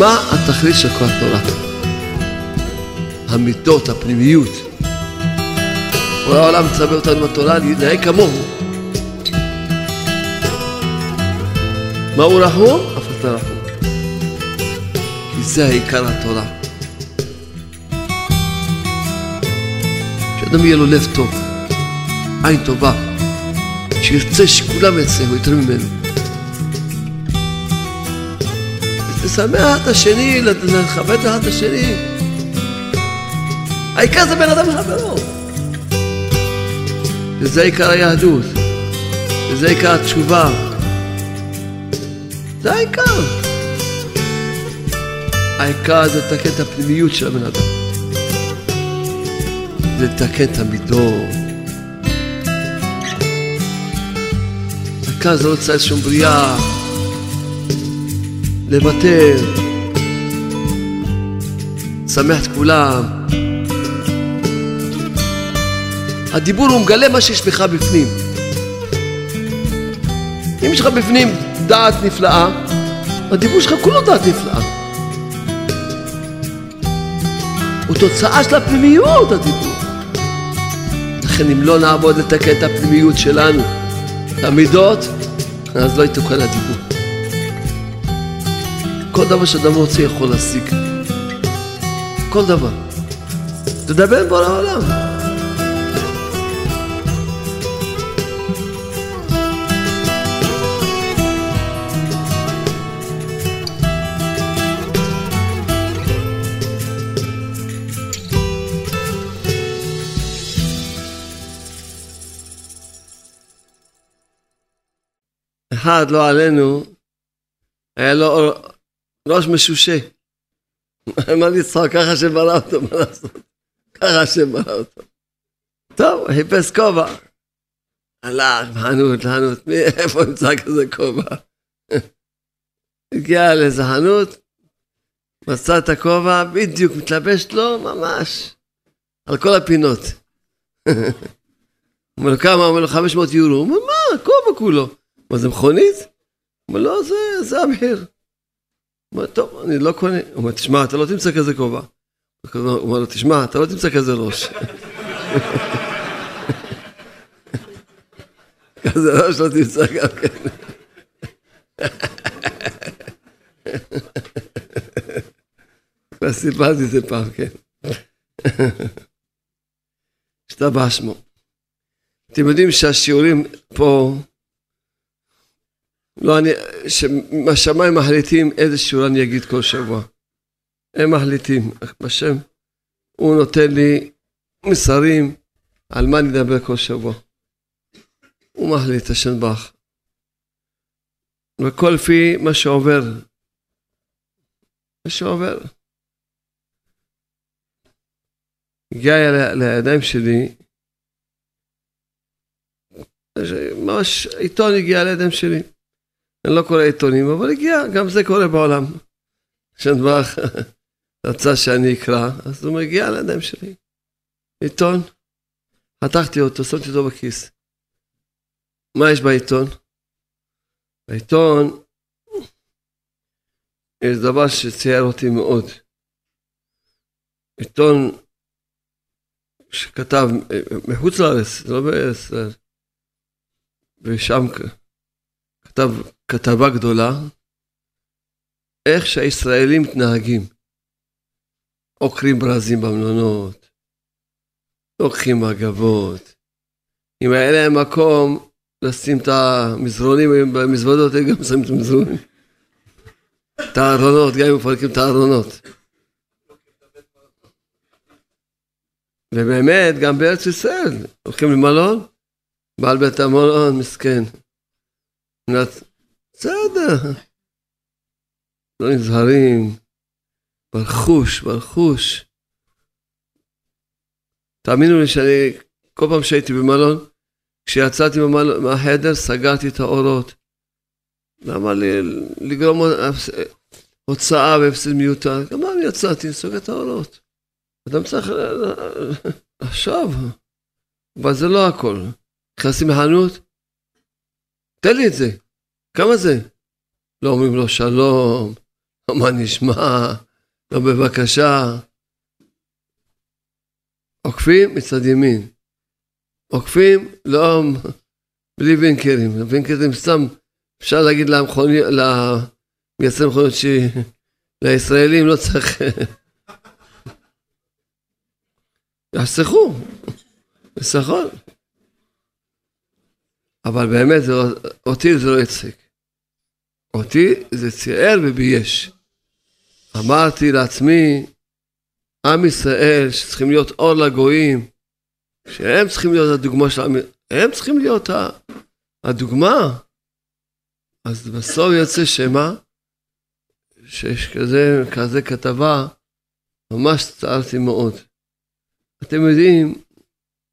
מה התכלית של כל התורה? המידות, הפנימיות. כל העולם מצווה אותנו בתורה להתנהג כמוהו. מהו רחום? אף אתה רחום. כי זה העיקר התורה. שאדם יהיה לו לב טוב, עין טובה, שירצה שכולם יצליחו יותר ממנו. לשמח את השני, לכבד את השני. העיקר זה בן אדם לחברו. וזה עיקר היהדות, וזה עיקר התשובה. זה העיקר. העיקר זה לתקן את הפנימיות של הבן אדם. זה לתקן את המידות. העיקר זה לא לצייר שום בריאה, לוותר, לשמח את כולם. הדיבור הוא מגלה מה שיש בך בפנים. אם יש לך בפנים דעת נפלאה, הדיבור שלך כולו דעת נפלאה. הוא תוצאה של הפנימיות, הדיבור. לכן אם לא נעבוד לתקן את הפנימיות שלנו, את המידות, אז לא יתוקן הדיבור. כל דבר שאדם רוצה יכול להשיג. כל דבר. תדבר בו לעולם. אחד, לא עלינו, היה לו ראש משושה. מה לצחוק? ככה שברא אותו, מה לעשות? ככה שברא אותו. טוב, חיפש כובע. הלך, חנות, חנות, מי, איפה נמצא כזה כובע? הגיע לאיזה חנות, מצא את הכובע, בדיוק מתלבש לו ממש על כל הפינות. אומר לו כמה? אומר לו 500 יורו. הוא אומר, מה, כובע כולו. מה זה מכונית? הוא אומר, לא, זה, זה המחיר. הוא אומר, טוב, אני לא קונה. הוא אומר, תשמע, אתה לא תמצא כזה כובע. הוא אומר לו, תשמע, אתה לא תמצא כזה ראש. כזה ראש לא תמצא גם כן. כבר סיפרתי את זה פעם, כן. השתבח שמו. אתם יודעים שהשיעורים פה, לא אני, שהשמיים מחליטים איזה שיעור אני אגיד כל שבוע. הם מחליטים, בשם, הוא נותן לי מסרים על מה אני אדבר כל שבוע. הוא מחליט, השם ברך. וכל לפי מה שעובר. מה שעובר. הגיע לידיים שלי, ממש עיתון הגיע לידיים שלי. אני לא קורא עיתונים, אבל הגיע, גם זה קורה בעולם. שנדבך רצה שאני אקרא, אז הוא מגיע לידיים שלי. עיתון, חתכתי אותו, שמתי אותו בכיס. מה יש בעיתון? בעיתון יש דבר שצייר אותי מאוד. עיתון שכתב מחוץ לארץ, לא בארץ ישראל, ושם כתב כתבה גדולה, איך שהישראלים מתנהגים. עוקרים ברזים במלונות, לוקחים מגבות. אם היה להם מקום לשים את המזרונים במזוודות, הם גם שמים את המזרונים. את הארונות, גם אם מפרקים את הארונות. ובאמת, גם בארץ ישראל, הולכים למלון, בעל בית המלון, מסכן. בסדר. לא נזהרים, ברכוש, ברכוש. תאמינו לי שאני, כל פעם שהייתי במלון, כשיצאתי מהחדר סגרתי את האורות. למה לי לגרום הוצאה והפסד מיותר? גם אני יצאתי, סוגר את האורות. אדם צריך עכשיו, אבל זה לא הכל. נכנסים לחנות, תן לי את זה. כמה זה? לא אומרים לו שלום, לא מה נשמע, לא בבקשה. עוקפים מצד ימין. עוקפים לא בלי וינקרים. וינקרים סתם אפשר להגיד למייצר מכוניות שלישראלים לא צריך... יחסכו, חיסכון. אבל באמת, זה, לא- אותי זה לא הצחיק. אותי זה ציער ובייש. אמרתי לעצמי, עם ישראל שצריכים להיות אור לגויים, שהם צריכים להיות הדוגמה של עם, הם צריכים להיות הדוגמה. אז בסוף יוצא שמה? שיש כזה, כזה כתבה, ממש צערתי מאוד. אתם יודעים,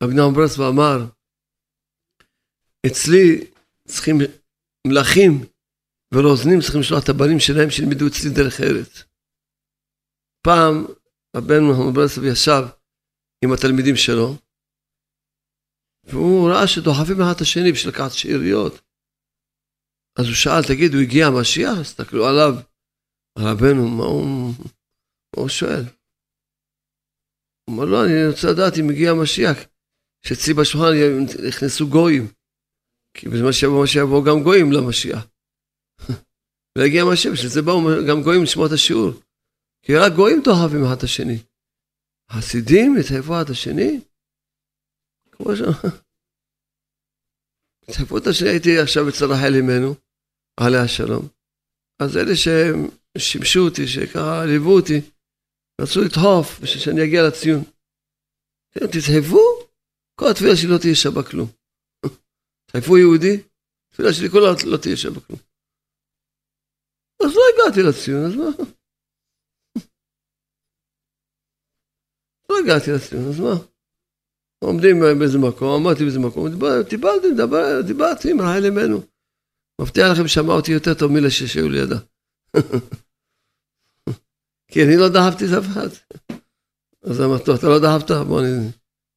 רבי נחמן ברסלב אמר, אצלי צריכים מלכים ורוזנים צריכים לשלוח את הבנים שלהם שילמדו אצלי דרך ארץ. פעם הבן נחמן ברסלב ישב עם התלמידים שלו, והוא ראה שדוחפים אחד את השני בשביל לקחת שאריות. אז הוא שאל, תגיד, הוא הגיע המשיח? הסתכלו עליו, רבנו, מה הוא, מה הוא שואל? הוא אמר, לא, אני רוצה לדעת אם הגיע המשיח, שאצלי בשולחן נכנסו גויים. כי בזמן שיבוא המשיח יבואו גם גויים למשיח. והגיע המשיח, בשביל זה באו גם גויים לשמוע את השיעור. כי רק גויים תאהבים אחד את השני. חסידים התאהבו אחד את השני? כמו ש... התאהבו את השני, הייתי עכשיו אצל רחל אמנו, עליה השלום. אז אלה ששימשו אותי, שככה ליוו אותי, רצו לדחוף בשביל שאני אגיע לציון. כן, כל התפילה שלי לא תהיה שווה כלום. תתאהבו יהודי, התפילה שלי כולה לא תהיה שווה כלום. אז לא הגעתי לציון, אז מה? לא הגעתי לציון, אז מה? עומדים באיזה מקום, עמדתי באיזה מקום, דיברתי, דיברתי עם רחל אמנו. מבטיח לכם, שמע אותי יותר טוב מאלה שהיו לידה. כי אני לא דחפתי את אחד. אז אמרתי לו, אתה לא דחפת? בוא אני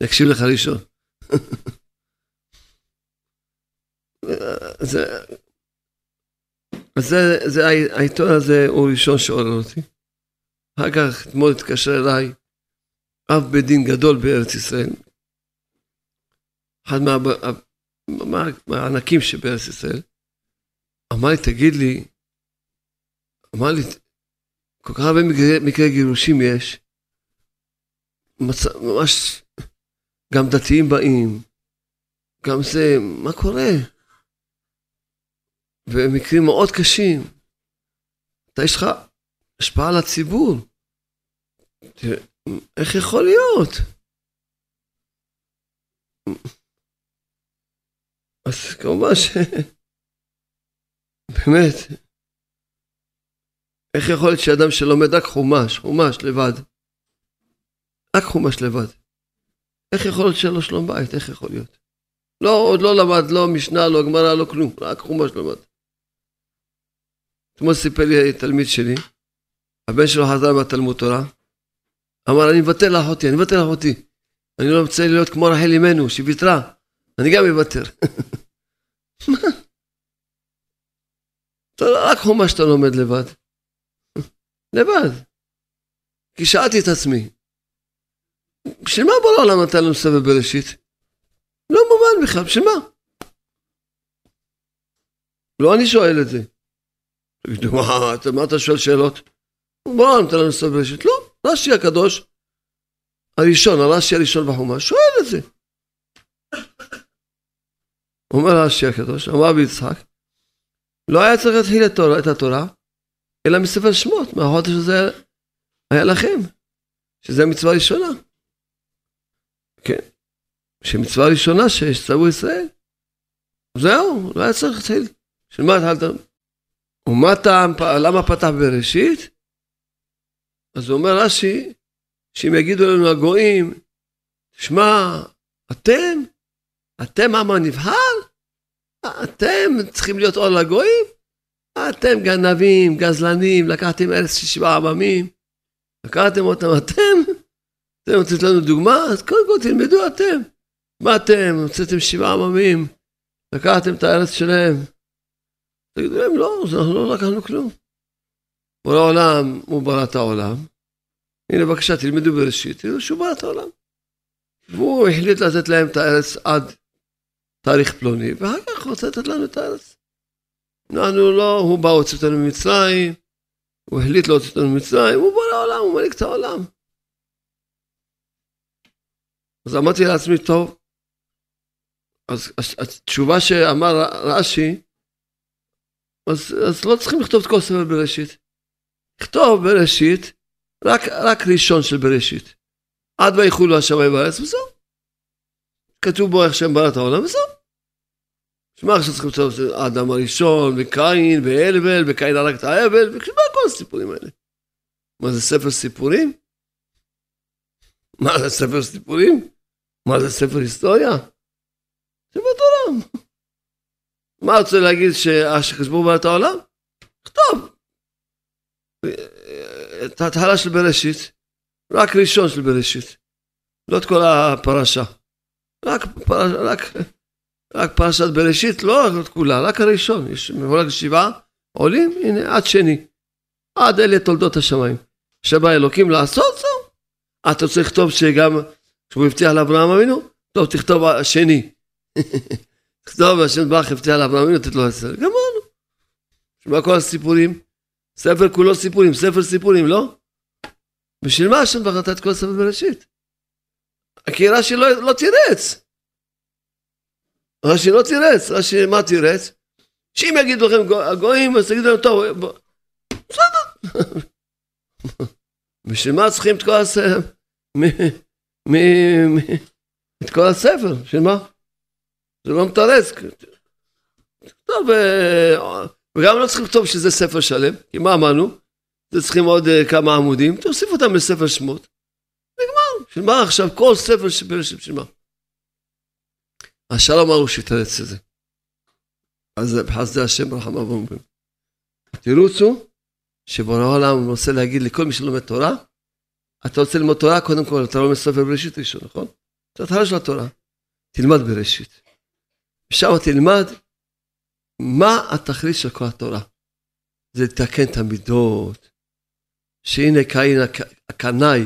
אקשיב לך ראשון. זה, זה, זה, העיתון הזה הוא ראשון שעורר אותי. אחר כך אתמול התקשר אליי אב בית דין גדול בארץ ישראל, אחד מהענקים שבארץ ישראל, אמר לי, תגיד לי, אמר לי, כל כך הרבה מקרי גירושים יש, מצ... ממש, גם דתיים באים, גם זה, מה קורה? ומקרים מאוד קשים. אתה יש לך השפעה על הציבור. איך יכול להיות? אז כמובן ש... באמת, איך יכול להיות שאדם שלומד רק חומש, חומש לבד, רק חומש לבד, איך יכול להיות לו שלום בית? איך יכול להיות? לא, עוד לא למד, לא משנה, לא גמרא, לא כלום, רק חומש למד. אתמול סיפר לי תלמיד שלי, הבן שלו חזר מהתלמוד תורה, אמר, אני מוותר לאחותי, אני מוותר לאחותי. אני לא רוצה להיות כמו רחל אמנו, שוויתרה, אני גם אוותר. מה? רק חומש אתה לומד לבד. לבד. כי שאלתי את עצמי, בשביל מה בורא העולם נתן לנו סבב בראשית? לא מובן בכלל, בשביל מה? לא אני שואל את זה. תגידו, מה, מה אתה שואל שאלות? העולם נתן לנו בראשית. לא, רש"י הקדוש, הראשון, הרש"י הראשון בחומה, שואל את זה. אומר רש"י הקדוש, אמר רבי יצחק, לא היה צריך להתחיל את התורה, אלא מספר שמות, מהחודש הזה היה לכם, שזה המצווה הראשונה. כן, שמצווה ראשונה שצוו ישראל. זהו, לא היה צריך להתחיל. של מה התחלת? ומה טעם, למה פתח בראשית? אז הוא אומר רש"י, שאם יגידו לנו הגויים, שמע, אתם, אתם עם הנבחר? אתם צריכים להיות אור לגויים? אתם גנבים, גזלנים, לקחתם ארץ של שבעה עממים, לקחתם אותם אתם? אתם רוצים לנו דוגמה? אז קודם כל תלמדו אתם. מה אתם? הוצאתם שבעה עממים, לקחתם את הארץ שלהם. תגידו להם, לא, אנחנו לא לקחנו כלום. בורא עולם, הוא ברא את העולם. הנה בבקשה תלמדו בראשית, תראו שהוא ברא את העולם. והוא החליט לתת להם את הארץ עד תאריך פלוני, ואחר כך הוא רוצה לתת לנו את הארץ. אנחנו לא, הוא בא להוציא אותנו ממצרים, הוא החליט להוציא אותנו ממצרים, הוא בא לעולם, הוא מנהיג את העולם. אז אמרתי לעצמי, טוב, אז התשובה שאמר רש"י, אז, אז לא צריכים לכתוב את כל ספר בראשית. לכתוב בראשית, רק, רק ראשון של בראשית. עד ויחולו השמיים בארץ, וזהו. כתוב בו איך שהם ברא את העולם, וזהו. שמע עכשיו צריכים לכתוב האדם הראשון, וקין, והבל, וקין הרג את ההבל, ומה כל הסיפורים האלה? מה זה ספר סיפורים? מה זה ספר סיפורים? מה זה ספר היסטוריה? ספר תורה. מה רוצה להגיד שחשבו את העולם? כתוב. את ההתחלה של בראשית, רק ראשון של בראשית. לא את כל הפרשה. רק, רק רק פרשת בראשית, לא את כולה, רק הראשון, יש מבולג שבעה עולים, הנה, עד שני. עד אלה תולדות השמיים. שבא אלוקים לעשות, זהו. אתה רוצה לכתוב שגם, כשהוא הבטיח לאברהם אבינו, טוב, תכתוב השני. תכתוב, השם ברך הבטיח לאברהם אבינו, תת לו עשר. גמרנו. שמע כל הסיפורים. ספר כולו סיפורים, ספר סיפורים, לא? בשביל מה השם ברך נתת את כל הספר בראשית? כי רש"י לא, לא תירץ. רש"י לא תירץ, רש"י מה תירץ? שאם יגידו לכם הגויים, אז תגידו להם, טוב, בסדר. בשביל מה צריכים את כל הספר? את כל הספר, בשביל מה? זה לא מתרץ. טוב, אה, וגם לא צריכים לכתוב שזה ספר שלם, כי מה אמרנו? זה צריכים עוד אה, כמה עמודים, תוסיף אותם לספר שמות. נגמר. בשביל מה עכשיו כל ספר בשביל מה? אז אמרו שיתרץ את זה. אז בחסדי השם ברחמה ואומרים. התירוץ הוא שבורא העולם רוצה להגיד לכל מי שלומד תורה, אתה רוצה ללמוד תורה, קודם כל אתה לומד ספר בראשית ראשון, נכון? זה התחלה של התורה. תלמד בראשית. ושם תלמד מה התכלית של כל התורה. זה לתקן את המידות, שהנה קין הקנאי,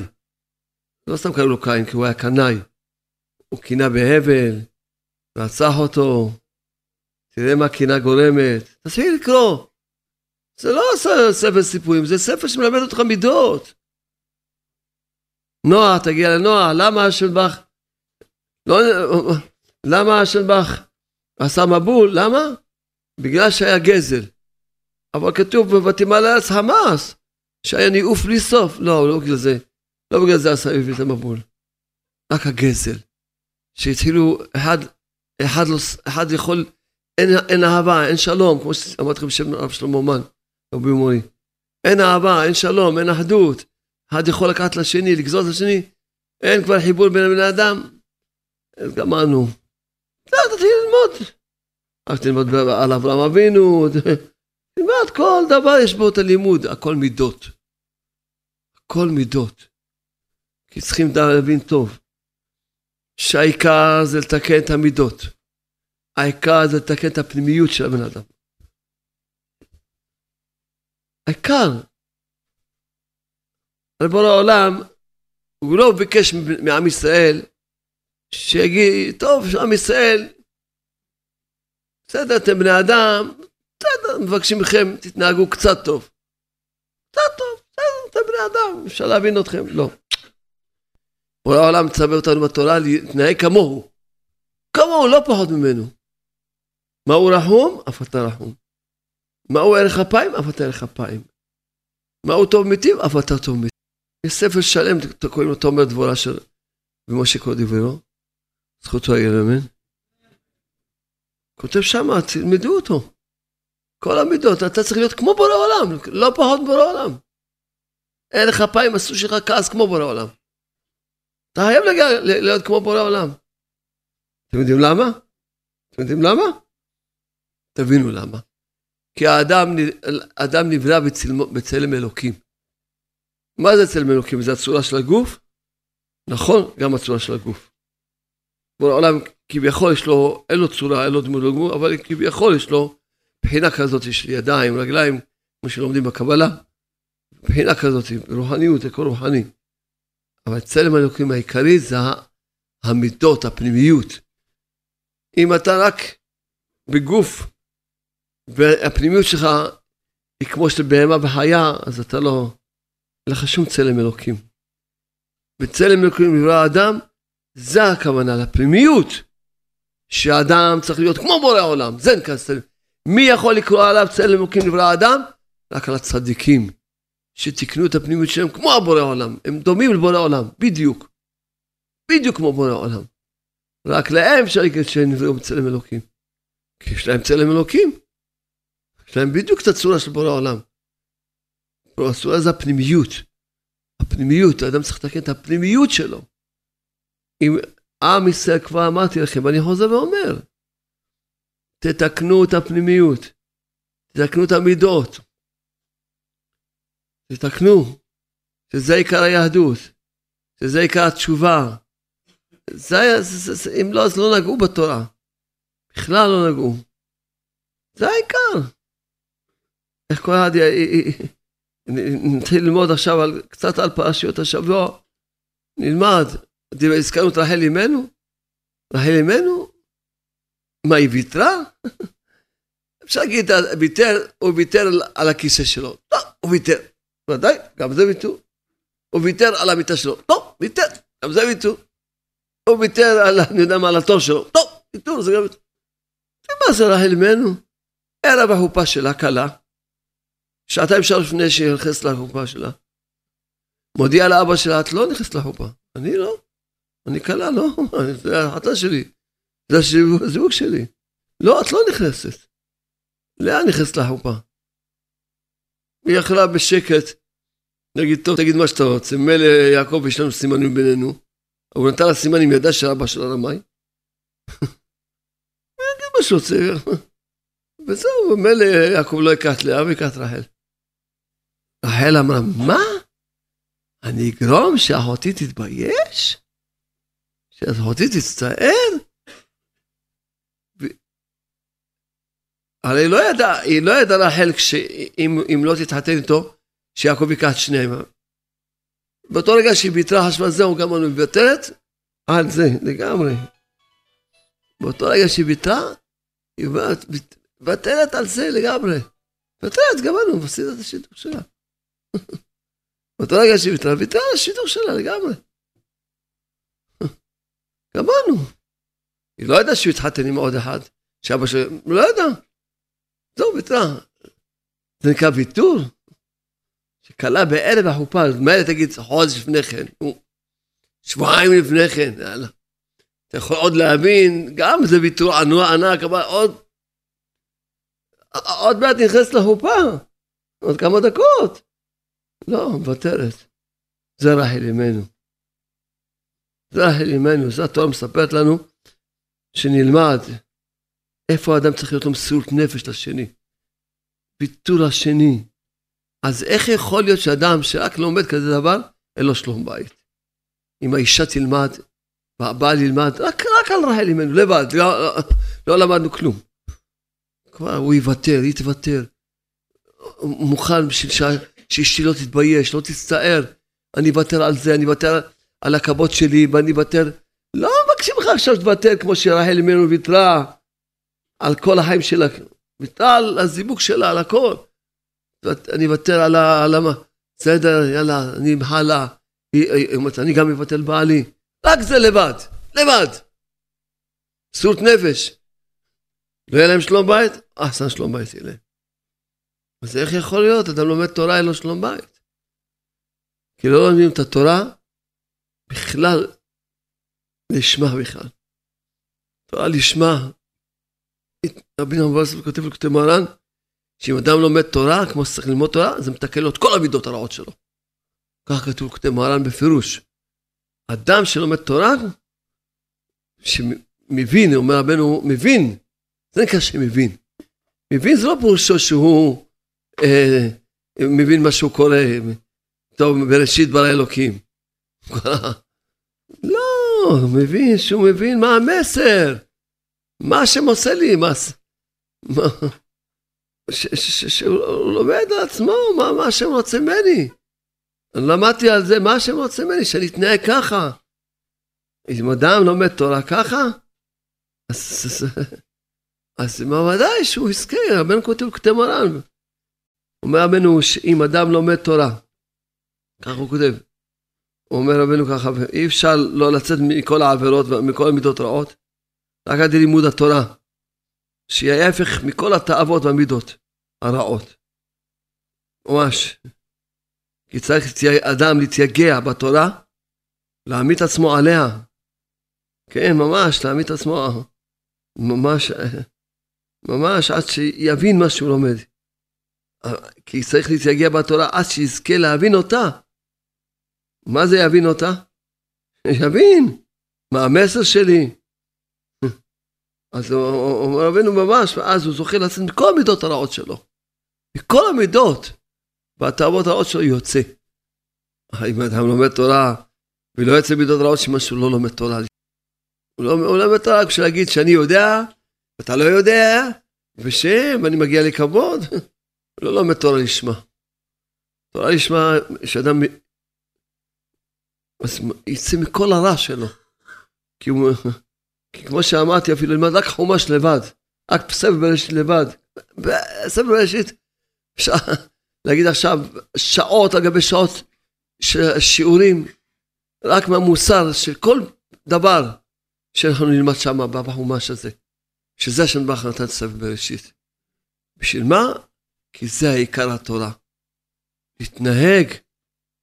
לא סתם קראו לו קין, כי הוא היה קנאי, הוא קינה בהבל, רצח אותו, תראה מה קינה גורמת, תתחיל לקרוא. זה לא ספר סיפורים, זה ספר שמלמד אותך מידות. נוח, תגיע לנוח, למה השלבח, לא, למה השלבח עשה מבול, למה? בגלל שהיה גזל. אבל כתוב בבתימה לארץ חמאס, שהיה ניאוף בלי סוף. לא, לא בגלל זה. לא בגלל זה עשה את המבול. רק הגזל. שהתחילו, אחד אחד, לא, אחד יכול, אין, אין אהבה, אין שלום, כמו שאמרתי לכם בשם הרב שלמה אומן, רבי מורי. אין אהבה, אין שלום, אין אחדות. אחד יכול לקחת לשני, לגזול את השני, אין כבר חיבור בין בני אדם. אז גמרנו. תתחיל ללמוד. רק תלמד על אברהם אבינו, תלמד כל דבר יש בו את הלימוד, הכל מידות. הכל מידות. כי צריכים להבין טוב. שהעיקר זה לתקן את המידות. העיקר זה לתקן את הפנימיות של הבן אדם. העיקר. ריבון העולם, הוא לא ביקש מעם ישראל שיגיד, טוב, עם ישראל, בסדר, אתם בני אדם, בסדר, מבקשים מכם, תתנהגו קצת טוב. קצת טוב, בסדר, אתם בני אדם, אפשר להבין אתכם. לא. בורא העולם מצווה אותנו בתורה להתנהג כמוהו. כמוהו, לא פחות ממנו. מהו רחום? אף אתה רחום. מהו ערך אפיים? אף אתה ערך אפיים. מהו טוב מתים? אף אתה טוב מתים. יש ספר שלם, קוראים לו תומר דבורה של ומשה כל דברו. זכותו הירמן. כותב שמה, תלמדו אותו. כל המידות, אתה צריך להיות כמו בורא עולם, לא פחות בורא עולם. ערך אפיים עשו שלך כעס כמו בורא עולם. אתה חייב להיות כמו בורא עולם. אתם יודעים למה? אתם יודעים למה? תבינו למה. כי האדם, האדם נברא בצלמו, בצלם אלוקים. מה זה צלם אלוקים? זה הצורה של הגוף? נכון, גם הצורה של הגוף. בורא עולם כביכול יש לו, אין לו צורה, אין לו דמות לגוף, אבל כביכול יש לו בחינה כזאת של ידיים, רגליים, כמו שלומדים בקבלה. מבחינה כזאת, רוחניות, הכל רוחני. אבל צלם האלוקים העיקרי זה המידות, הפנימיות. אם אתה רק בגוף, והפנימיות שלך היא כמו של בהמה וחיה, אז אתה לא, אין לך שום צלם אלוקים. בצלם אלוקים נברא האדם, זה הכוונה, לפנימיות, שהאדם צריך להיות כמו בורא עולם, זה נקרא צלם. מי יכול לקרוא עליו צלם אלוקים נברא האדם? רק על הצדיקים, שתיקנו את הפנימיות שלהם כמו הבורא עולם, הם דומים לבורא עולם, בדיוק. בדיוק כמו בורא עולם. רק להם אפשר להגיד שהם נבראו בצלם אלוקים. כי יש להם צלם אלוקים. יש להם בדיוק את הצורה של בורא עולם. הצורה זה הפנימיות. הפנימיות, האדם צריך לתקן את הפנימיות שלו. אם עם ישראל כבר אמרתי לכם, ואני חוזר ואומר, תתקנו את הפנימיות, תתקנו את המידות, תתקנו, שזה עיקר היהדות, שזה עיקר התשובה. זה היה, זה, זה, זה, אם לא, אז לא נגעו בתורה. בכלל לא נגעו. זה העיקר. איך כל אחד נתחיל ללמוד עכשיו על, קצת על פרשיות השבוע, נלמד, הזכרנו את רחל אמנו? רחל אמנו? מה, היא ויתרה? אפשר להגיד, ויתר, הוא ויתר על הכיסא שלו. לא, הוא ויתר. ודאי, גם זה ויתור. הוא ויתר על המיטה שלו. לא, ויתר, גם זה ויתור. הוא ויתר על, אני יודע מה, על התור שלו. לא, ויתור, זה גם ויתור. ומה זה רחל אמנו? ערב החופה שלה כלה. שעתיים שלוש לפני שהיא נכנסת לחופה שלה. מודיע לאבא שלה, את לא נכנסת לחופה. אני לא. אני כלה, לא. זה ההחלטה שלי. זה הזיווג שלי. לא, את לא נכנסת. לאן נכנסת לחופה? היא יכלה בשקט להגיד, טוב, תגיד מה שאתה רוצה. מילא יעקב, יש לנו סימנים בינינו. הוא נתן לה סימן עם ידה של אבא שלה רמאי. יגיד מה שהוא רוצה. וזהו, מילא יעקב לא ייקח את לאה ויקח את רחל. רחל אמרה, מה? אני אגרום שאחותי תתבייש? שאחותי תצטער? הרי לא ידע, היא לא ידעה רחל שאם לא תתחתן איתו, שיעקב ייקח את שניהם. באותו רגע שהיא ויתרה חשבה זהו, גם אני מוותרת על זה, לגמרי. באותו רגע שהיא ויתרה, היא מוותרת על זה לגמרי. מוותרת, גמרנו, מפסיד את השידור שלה. באותו רגע שהיא ויתרה, ויתרה על השידור שלה לגמרי. גמרנו. היא לא ידעה שהוא התחתן עם עוד אחד, שאבא שלה, לא ידע. זהו, ויתרה. זה נקרא ויתור? שכלה בערב החופה, אז מילא תגיד חודש לפני כן, שבועיים לפני כן, יאללה. אתה יכול עוד להבין, גם זה ויתור ענק, אבל עוד... עוד מעט נכנס לחופה, עוד כמה דקות. לא, מוותרת. זה רחל אמנו. זה רחל אמנו, זה התורה מספרת לנו, שנלמד איפה האדם צריך להיות לו מסירות נפש לשני. ויתור לשני. אז איך יכול להיות שאדם שרק לומד כזה דבר, אין לו שלום בית? אם האישה תלמד, והבעל ילמד, רק, רק על רחל ממנו, לבד, לא, לא, לא למדנו כלום. כבר הוא יוותר, היא תוותר. מוכן בשביל שאשתי לא תתבייש, לא תצטער. אני אוותר על זה, אני אוותר על הכבוד שלי, ואני אוותר... לא מבקשים לך עכשיו שתוותר כמו שרחל ממנו ויתרה על כל החיים שלה. ויתרה על הזיווג שלה, על הכל. אני אוותר על ה... בסדר, יאללה, אני אמחה לה. היא אומרת, אני גם אבטל בעלי. רק זה לבד, לבד. סורת נפש. לא יהיה להם שלום בית? אהסן שלום בית יהיה. אז איך יכול להיות? אדם לומד תורה, אין לו שלום בית. כי לא לומדים את התורה בכלל לשמה בכלל. תורה לשמה. רבי נחמן ברסלב כותב לכותב מרן, שאם אדם לומד תורה, כמו שצריך ללמוד תורה, זה מתקן לו את כל המידות הרעות שלו. כך כתוב כותב מרן בפירוש. אדם שלומד תורה, שמבין, אומר רבנו, מבין, זה נקרא שמבין. מבין זה לא פירושו שהוא אה, מבין מה שהוא קורא, טוב, בראשית ברא אלוקים. לא, מבין שהוא מבין מה המסר. מה השם עושה לי, מה... מה... שהוא לומד על עצמו, מה, מה השם רוצה ממני. למדתי על זה, מה השם רוצה ממני, שאני אתנהג ככה. אם אדם לומד תורה ככה, אז, אז, אז מה ודאי שהוא יזכה, רבנו כותב כותב מרן. אומר רבנו שאם אדם לומד תורה, ככה הוא כותב, אומר רבנו ככה, אי אפשר לא לצאת מכל העבירות ומכל המידות רעות, רק ידי לימוד התורה, שיהיה ההפך מכל התאוות והמידות הרעות. ממש. כי צריך אדם להתייגע בתורה, להעמיד עצמו עליה. כן, ממש, להעמיד עצמו, ממש, ממש עד שיבין מה שהוא לומד. כי צריך להתייגע בתורה עד שיזכה להבין אותה. מה זה יבין אותה? יבין, מה המסר שלי. אז אומר רבנו ממש, ואז הוא זוכה לצאת מכל המידות הרעות שלו. מכל המידות. והתאוות הרעות שלו יוצא. אם אדם לומד תורה ולא יוצא מידות רעות, שמשהו לא לומד תורה. הוא לא, הוא לומד תורה בשביל להגיד שאני יודע, ואתה לא יודע, ושם, ואני מגיע לכבוד. לא לומד תורה לשמה. תורה לשמה, שאדם יצא מכל הרע שלו. כי, הוא, כי כמו שאמרתי, אפילו ללמד רק חומש לבד, רק ספר בראשית לבד. ספר בראשית, להגיד עכשיו שעות על גבי שעות של שיעורים, רק מהמוסר של כל דבר שאנחנו נלמד שם בחומש הזה. שזה השם ברוך נתן ספר בראשית. בשביל מה? כי זה העיקר התורה. להתנהג,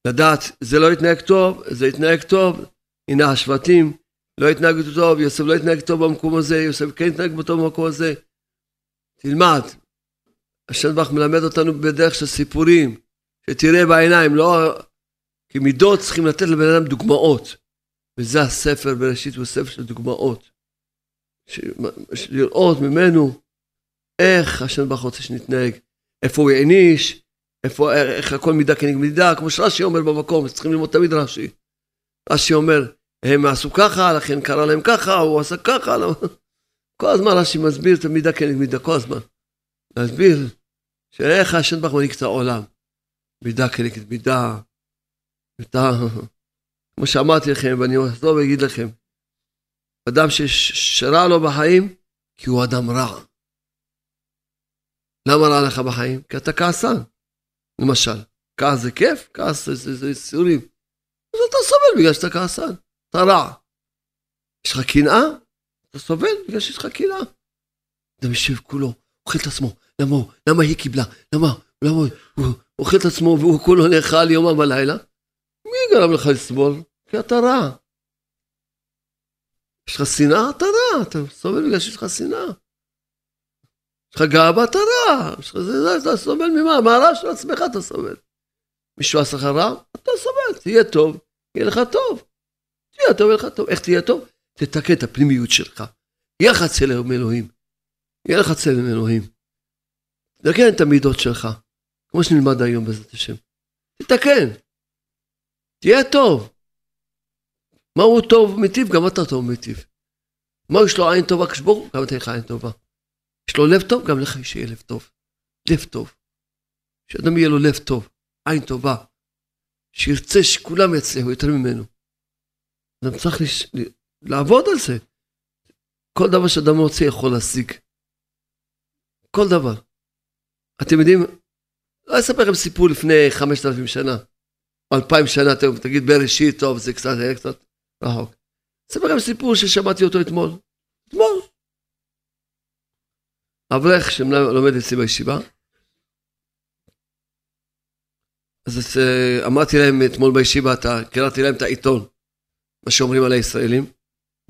לדעת, זה לא יתנהג טוב, זה יתנהג טוב. הנה השבטים לא יתנהגו טוב, יוסף לא יתנהג טוב במקום הזה, יוסף כן יתנהג טוב במקום הזה. תלמד. השם ברוך מלמד אותנו בדרך של סיפורים, שתראה בעיניים, לא... כי מידות צריכים לתת לבן אדם דוגמאות. וזה הספר בראשית, הוא ספר של דוגמאות. ש... לראות ממנו איך השם ברוך רוצה שנתנהג. איפה הוא העניש, איפה, איך הכל מידה כנגד מידה, כמו שרש"י אומר במקום, צריכים ללמוד תמיד רש"י. רש"י אומר, הם עשו ככה, לכן קרה להם ככה, הוא עשה ככה, לא... כל הזמן רש"י מסביר את המידה כנגד מידה, כל הזמן. להסביר שאיך השם ברוך מנהיג את העולם. מידה כנגד מידה, מידה, כמו שאמרתי לכם, ואני אחזור ואגיד לכם, אדם שרע לו בחיים, כי הוא אדם רע. למה רע לך בחיים? כי אתה כעסן, למשל. כעס זה כיף? כעס זה, זה, זה סיורים. אז אתה סובל בגלל שאתה כעסן, אתה רע. יש לך קנאה? אתה סובל בגלל שיש לך קנאה. אדם יושב כולו, אוכל את עצמו. למה הוא? למה היא קיבלה? למה? למה הוא? הוא אוכל את עצמו והוא כולו נאכל יומם ולילה? מי גרם לך לסבול? כי אתה רע. יש לך שנאה? אתה רע. אתה סובל בגלל שיש לך שנאה. יש לך גאווה, אתה רע. אתה סובל ממה? מהרע של עצמך אתה סובל. מישהו עשה לך רע? אתה סובל. תהיה טוב, יהיה לך טוב. תהיה טוב, יהיה לך טוב. איך תהיה טוב? תתקן את הפנימיות שלך. יהיה לך צלם אלוהים. יהיה לך צלם אלוהים. תתקן את המידות שלך. כמו שנלמד היום בעזרת השם. תתקן. תהיה טוב. מה הוא טוב מיטיב? גם אתה טוב מיטיב. מה יש לו עין טובה כשבור? גם אתה לך עין טובה. יש לו לב טוב? גם לך שיהיה לב טוב. לב טוב. שאדם יהיה לו לב טוב, עין טובה. שירצה שכולם יצליחו יותר ממנו. אדם צריך לש... לעבוד על זה. כל דבר שאדם רוצה יכול להשיג. כל דבר. אתם יודעים, לא אספר לכם סיפור לפני 5,000 שנה, או 2,000 שנה, אתם תגיד בראשית, טוב, זה קצת, זה קצת רחוק. אספר לכם סיפור ששמעתי אותו אתמול. אתמול. אברך שלומד אצלי בישיבה. אז אמרתי להם אתמול בישיבה, קראתי להם את העיתון, מה שאומרים על הישראלים.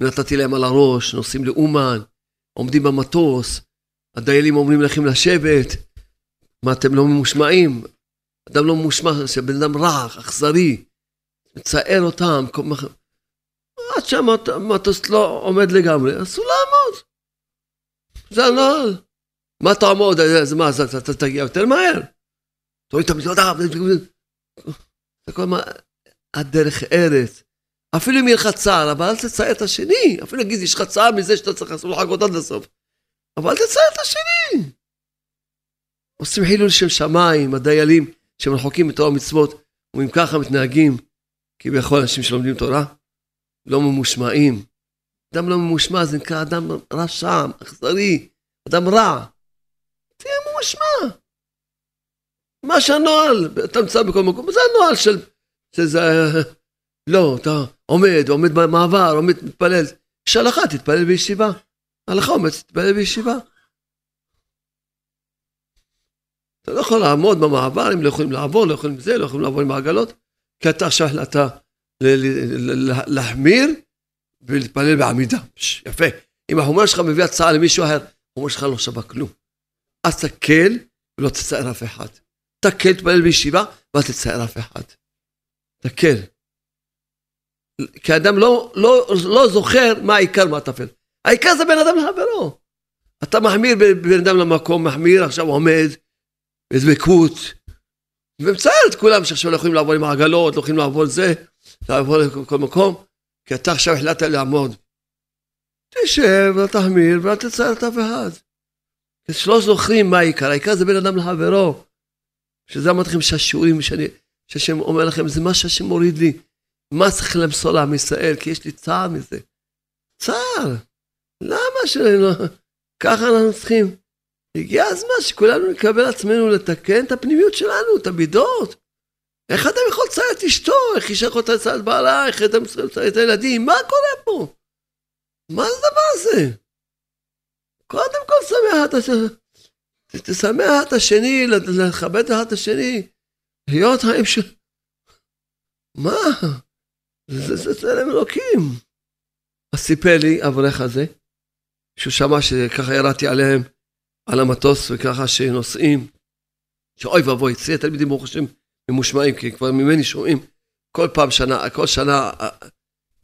ונתתי להם על הראש, נוסעים לאומן, עומדים במטוס, הדיילים אומרים לכם לשבת, מה אתם לא ממושמעים? אדם לא ממושמע, שבן אדם רך, אכזרי, מצער אותם, עד שהמטוס לא עומד לגמרי, אסור לעמוד. זה הנוהל. מה תעמוד? אז מה, אתה תגיע יותר מהר? תוריד את המזוודה, הדרך ארץ. אפילו אם יהיה לך צער, אבל אל תצייר את השני. אפילו נגיד, יש לך צער מזה שאתה צריך לחכות עד לסוף. אבל אל תצייר את השני. עושים חילול שם שמיים, הדיילים שהם רחוקים מתורה ומצוות, אומרים ככה מתנהגים, כביכול אנשים שלומדים תורה, לא ממושמעים. אדם לא ממושמע זה נקרא אדם רשע, אכזרי, אדם רע. ממושמע. מה שהנוהל, אתה נמצא בכל מקום, זה הנוהל של, שזה, לא, אתה עומד, עומד במעבר, עומד, מתפלל. יש הלכה, תתפלל בישיבה. הלכה אומרת, תתפלל בישיבה. אתה לא יכול לעמוד במעבר, הם לא יכולים לעבור, לא יכולים זה, לא יכולים לעבור עם העגלות, כי אתה עכשיו החלטת להחמיר ולהתפלל בעמידה. יפה. אם החומר שלך מביא הצעה למישהו אחר, החומר שלך לא שווה כלום. אז תקל ולא תצער אף אחד. תקל, תתפלל בישיבה, ואל תצער אף אחד. תקל. כי האדם לא, לא, לא זוכר מה העיקר, מה הטפל. העיקר זה בין אדם לחברו. אתה מחמיר בין אדם למקום, מחמיר, עכשיו עומד, בדבקות, ומצער את כולם שעכשיו לא יכולים לעבור עם העגלות, לא יכולים לעבור זה, לעבור לכל מקום, כי אתה עכשיו החלטת לעמוד. תשב, אל תחמיר, ואל תצער את אף אחד. שלא זוכרים מה העיקר, העיקר זה בין אדם לחברו. שזה אמרתי לכם שהשיעורים שאני, שהשם אומר לכם, זה מה שהשם מוריד לי. מה צריך למסור לעם ישראל, כי יש לי צער מזה. צער. למה שלא... ככה אנחנו צריכים. הגיע הזמן שכולנו נקבל עצמנו לתקן את הפנימיות שלנו, את המידות. איך אדם יכול לצייר את אשתו? איך אישה יכולה לצייר את בעלה? איך אדם יכול לצייר את הילדים? מה קורה פה? מה זה הדבר הזה? קודם כל שמח את השני. תשמח את השני, לכבד את השני, להיות חיים של... מה? זה, זה צלם אלוקים. אז סיפר לי אברך הזה, שהוא שמע שככה ירדתי עליהם, על המטוס, וככה שנוסעים, שאוי ואבוי, אצלי התלמידים ברוך השם ממושמעים, כי כבר ממני שומעים כל פעם שנה, כל שנה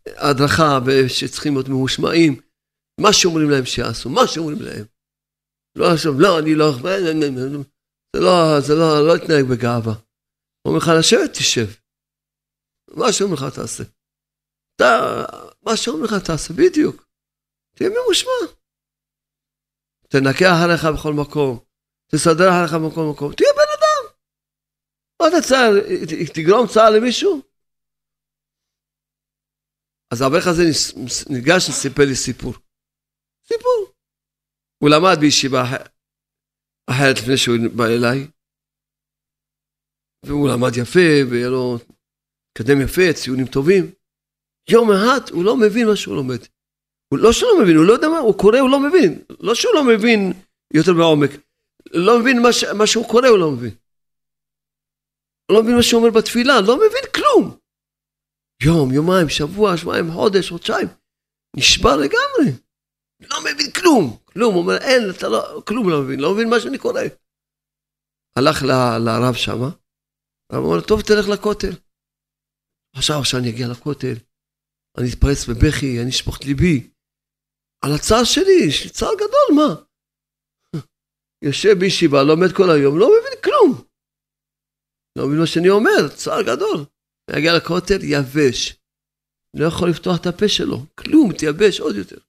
הדרכה שצריכים להיות ממושמעים, מה שאומרים להם שיעשו, מה שאומרים להם. לא עכשיו, לא, אני לא, זה לא, זה לא, לא להתנהג בגאווה. אומרים לך לשבת, תשב. מה שאומרים לך תעשה. אתה, מה שאומרים לך תעשה, בדיוק. תהיה ממושמע. תנקה אחריך בכל מקום, תסדר אחריך בכל מקום, תהיה בן אדם. מה אתה צער, תגרום צער למישהו? אז האברך הזה ניגש וסיפר לי סיפור. סיפור. הוא למד בישיבה אחרת לפני שהוא בא אליי, והוא למד יפה, והיה לו קדם יפה, ציונים טובים. יום אחד הוא לא מבין מה שהוא לומד. הוא לא שהוא לא מבין, הוא לא יודע מה, הוא קורא, הוא לא מבין. לא שהוא לא מבין יותר בעומק. לא מבין מה, ש, מה שהוא קורא, הוא לא מבין. לא מבין מה שהוא אומר בתפילה, לא מבין כלום. יום, יומיים, שבוע, שבועיים, חודש, חודשיים. נשבר לגמרי. לא מבין כלום. כלום, הוא אומר, אין, אתה לא, כלום לא מבין, לא מבין מה שאני קורא. הלך ל, לרב שמה, הרב אמר, טוב, תלך לכותל. עכשיו, עכשיו אני אגיע לכותל, אני אתפרץ בבכי, אני אשפוך את ליבי. על הצער שלי, יש לי צער גדול, מה? יושב בישיבה, לומד כל היום, לא מבין כלום. לא מבין מה שאני אומר, צער גדול. יגיע לכותל, יבש. לא יכול לפתוח את הפה שלו, כלום, תייבש עוד יותר.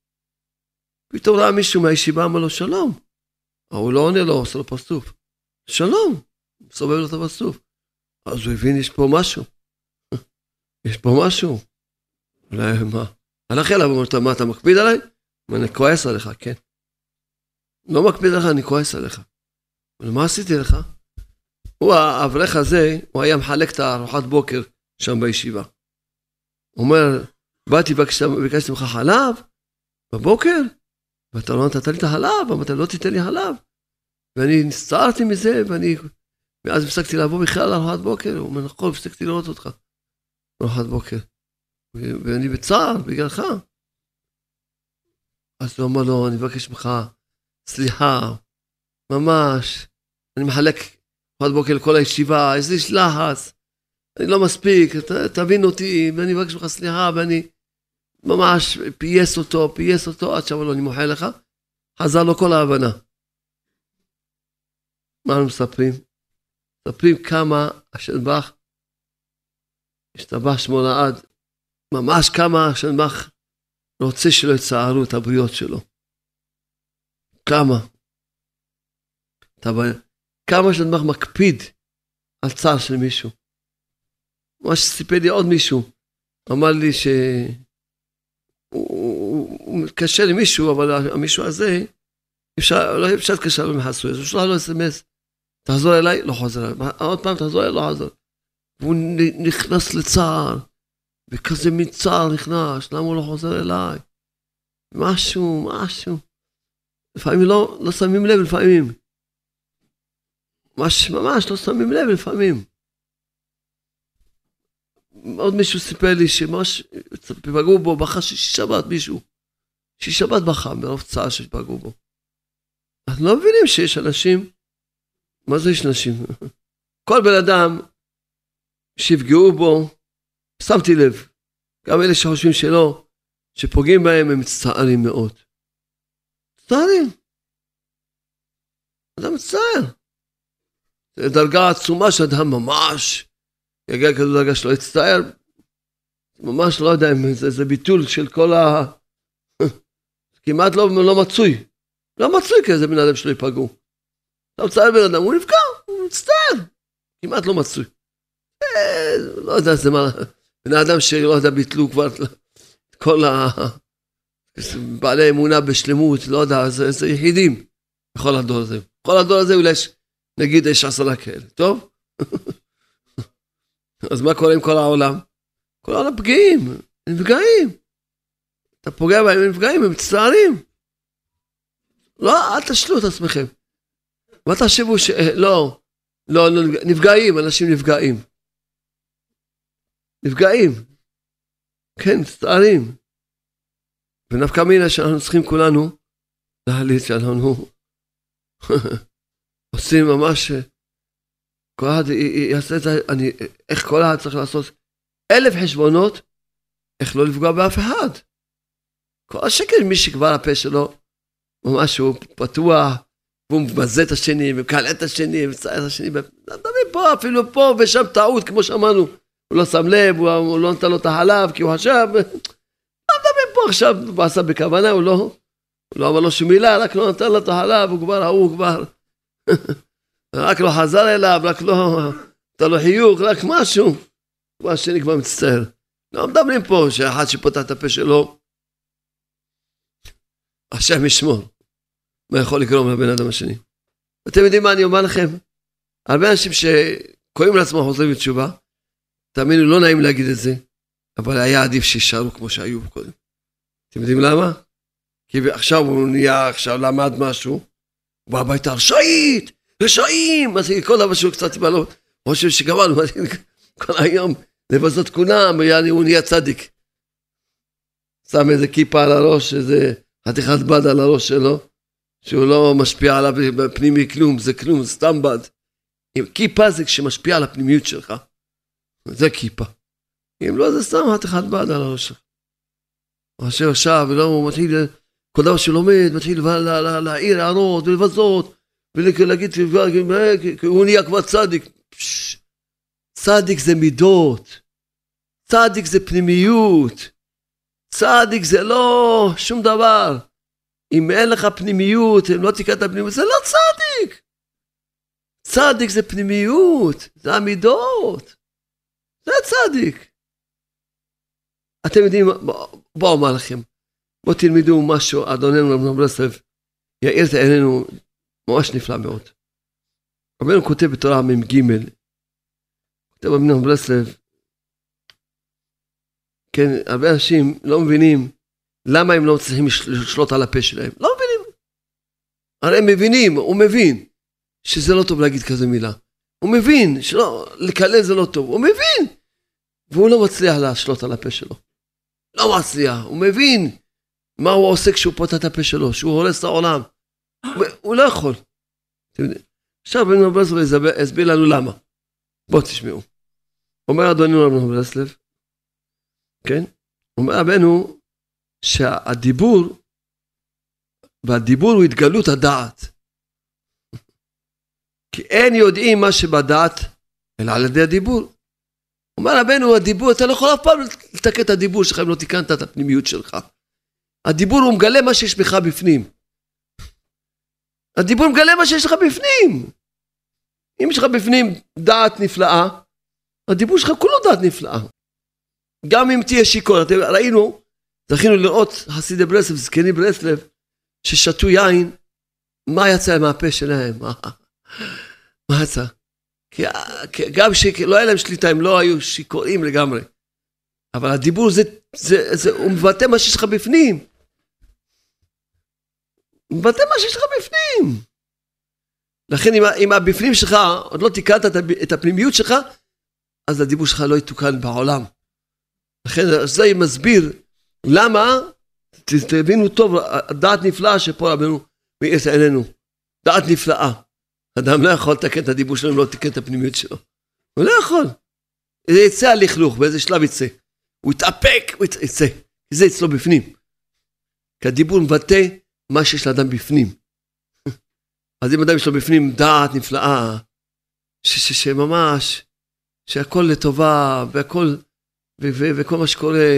פתאום ראה מישהו מהישיבה, אמר לו שלום. הוא לא עונה לו, עושה לו פרצוף. שלום, מסובב לו את הפרצוף. אז הוא הבין, יש פה משהו. יש פה משהו. אולי מה? הלך אליו, אמר לו, מה, אתה מקפיד עליי? אני כועס עליך, כן. לא מקפיד עליך, אני כועס עליך. מה עשיתי לך? הוא, האברך הזה, הוא היה מחלק את הארוחת בוקר שם בישיבה. הוא אומר, באתי, ביקשתי ממך חלב בבוקר, ואתה לא נתת לי את החלב, אמרת, לא תיתן לי חלב. ואני נסתערתי מזה, ואני, ואז הפסקתי לבוא בכלל לארוחת בוקר. הוא אומר, נכון, הפסקתי לראות אותך לארוחת בוקר. ואני בצער בגללך. אז הוא אמר לו, אני מבקש ממך סליחה, ממש, אני מחלק ארוחת בוקר לכל הישיבה, יש לחץ, אני לא מספיק, ת, תבין אותי, ואני מבקש ממך סליחה, ואני ממש פייס אותו, פייס אותו, עד שאמר לו, אני מוחל לך, חזר לו כל ההבנה. מה אנחנו מספרים? מספרים כמה השנבח, השתבח שמו לעד, ממש כמה השנבח רוצה שלא יצערו את הבריות שלו. כמה? כמה שנדמך מקפיד על צער של מישהו. מה שסיפר לי עוד מישהו, אמר לי שהוא מתקשר למישהו, אבל המישהו הזה, אפשר, לא אפשר להתקשר לו מחסוי, אז הוא שלח לו אס.אם.אס, תחזור אליי, לא חוזר אליי, עוד פעם תחזור אליי, לא חוזר. והוא נכנס לצער, וכזה מין צער נכנס, למה הוא לא חוזר אליי? משהו, משהו. לפעמים לא, לא שמים לב, לפעמים. ממש, ממש לא שמים לב לפעמים. עוד מישהו סיפר לי שממש פגעו בו, בכה שישי שבת מישהו. שישי שבת בכה מרוב צער שפגעו בו. אנחנו לא מבינים שיש אנשים, מה זה יש נשים? כל בן אדם שיפגעו בו, שמתי לב, גם אלה שחושבים שלא, שפוגעים בהם הם מצטערים מאוד. מצטערים. אדם מצטער. זו דרגה עצומה שאדם ממש יגיע כזו דרגה שלא יצטער. ממש לא יודע אם זה, זה ביטול של כל ה... כמעט לא, לא מצוי. לא מצוי כאיזה בן אדם שלא ייפגעו. אתה מצטער בן אדם, הוא נפגע, הוא מצטער. כמעט לא מצוי. אה, לא יודע, זה מה... בן אדם שלא יודע, ביטלו כבר את כל ה... בעלי אמונה בשלמות, לא יודע, זה, זה יחידים בכל הדור הזה. בכל הדור הזה אולי יש, נגיד יש עשרה כאלה, טוב? אז מה קורה עם כל העולם? כל העולם פגיעים, נפגעים. אתה פוגע בהם, הם נפגעים, הם מצטערים. לא, אל תשלו את עצמכם. מה תחשבו ש... לא, לא, לא, נפגעים, אנשים נפגעים. נפגעים. כן, מצטערים. ונפקא מינה שאנחנו צריכים כולנו להחליט שאנחנו עושים ממש, כל אחד יעשה את זה, אני, איך כל אחד צריך לעשות אלף חשבונות, איך לא לפגוע באף אחד. כל השקל מי שכבר הפה שלו, ממש הוא פתוח, והוא מבזה את השני, ומקלל את השני, ומצער את השני, מדברים פה, אפילו פה ושם טעות, כמו שאמרנו, הוא לא שם לב, הוא, הוא לא נתן לו את החלב, כי הוא חשב, לא מדברים פה עכשיו, הוא עשה בכוונה, הוא לא, הוא לא אמר לו שום מילה, רק לא נתן לו את החלב, הוא כבר, ההוא כבר, רק לא חזר אליו, רק לא, נתן לו חיוך, רק משהו, והשני כבר מצטער. לא מדברים פה שאחד שפותח את הפה שלו, השם ישמור. מה יכול לגרום לבן אדם השני. אתם יודעים מה אני אומר לכם? הרבה אנשים שקוראים לעצמם חוזרים בתשובה, תאמינו, לא נעים להגיד את זה, אבל היה עדיף שישארו כמו שהיו קודם. אתם יודעים למה? כי עכשיו הוא נהיה, עכשיו למד משהו, הוא בא הביתה, רשעית, רשעים, אז כל דבר שהוא קצת בא לו, חושב שגמרנו, כל היום לבזות כולם, יעני הוא נהיה צדיק. שם איזה כיפה על הראש, איזה חתיכת בד על הראש שלו, שהוא לא משפיע עליו בפנימי כלום, זה כלום, זה סתם בד. כיפה זה כשמשפיע על הפנימיות שלך. זה כיפה. אם לא, זה סתם חתיכת בד על הראש שלך. מאשר עכשיו, ולא, הוא מתחיל, כל דבר שהוא לומד, מתחיל להעיר הערות ולבזות, ולהגיד, הוא נהיה כבר צדיק. צדיק זה מידות. צדיק זה פנימיות. צדיק זה לא שום דבר. אם אין לך פנימיות, אם לא תקרא את הפנימיות, זה לא צדיק. צדיק זה פנימיות, זה המידות. זה צדיק. אתם יודעים, בואו אומר לכם, בואו תלמדו משהו, אדוננו רב יאיר את עינינו ממש נפלא מאוד. רבנו כותב בתורה מ"ג, כותב רבנו ברסלב, כן, הרבה אנשים לא מבינים למה הם לא צריכים לשלוט על הפה שלהם? לא מבינים. הרי הם מבינים, הוא מבין שזה לא טוב להגיד כזה מילה. הוא מבין שלא, לקלל זה לא טוב, הוא מבין. והוא לא מצליח לשלוט על הפה שלו. לא מצליח, הוא מבין מה הוא עושה כשהוא פותח את הפה שלו, שהוא הורס את העולם. הוא לא יכול. עכשיו בן רב ברסלב הסביר לנו למה. בואו תשמעו. אומר אדוני רב ברסלב, כן? אומר רבנו, שהדיבור, והדיבור הוא התגלות הדעת. כי אין יודעים מה שבדעת, אלא על ידי הדיבור. אומר רבנו, הדיבור, אתה לא יכול אף פעם לתקן את הדיבור שלך אם לא תיקנת את הפנימיות שלך. הדיבור הוא מגלה מה שיש בך בפנים. הדיבור מגלה מה שיש לך בפנים. אם יש לך בפנים דעת נפלאה, הדיבור שלך כולו דעת נפלאה. גם אם תהיה שיכור, ראינו, זכינו לראות חסידי ברסלב, זקני ברסלב, ששתו יין, מה יצא מהפה שלהם? מה יצא? כי, כי גם שלא היה להם שליטה, הם לא היו שיכורים לגמרי. אבל הדיבור זה, זה, זה, הוא מבטא מה שיש לך בפנים. מבטא מה שיש לך בפנים. לכן אם, אם הבפנים שלך, עוד לא תיקנת את הפנימיות שלך, אז הדיבור שלך לא יתוקן בעולם. לכן זה מסביר למה, תבינו טוב, דעת נפלאה שפה רבנו מאיר את עינינו. דעת נפלאה. אדם לא יכול לתקן את הדיבור שלו אם לא תיקן את הפנימיות שלו. הוא לא יכול. זה יצא הלכלוך, באיזה שלב יצא. הוא יתאפק, הוא יצא. זה אצלו בפנים. כי הדיבור מבטא מה שיש לאדם בפנים. אז אם אדם יש לו בפנים דעת נפלאה, שממש, שהכל לטובה, והכל, וכל מה שקורה,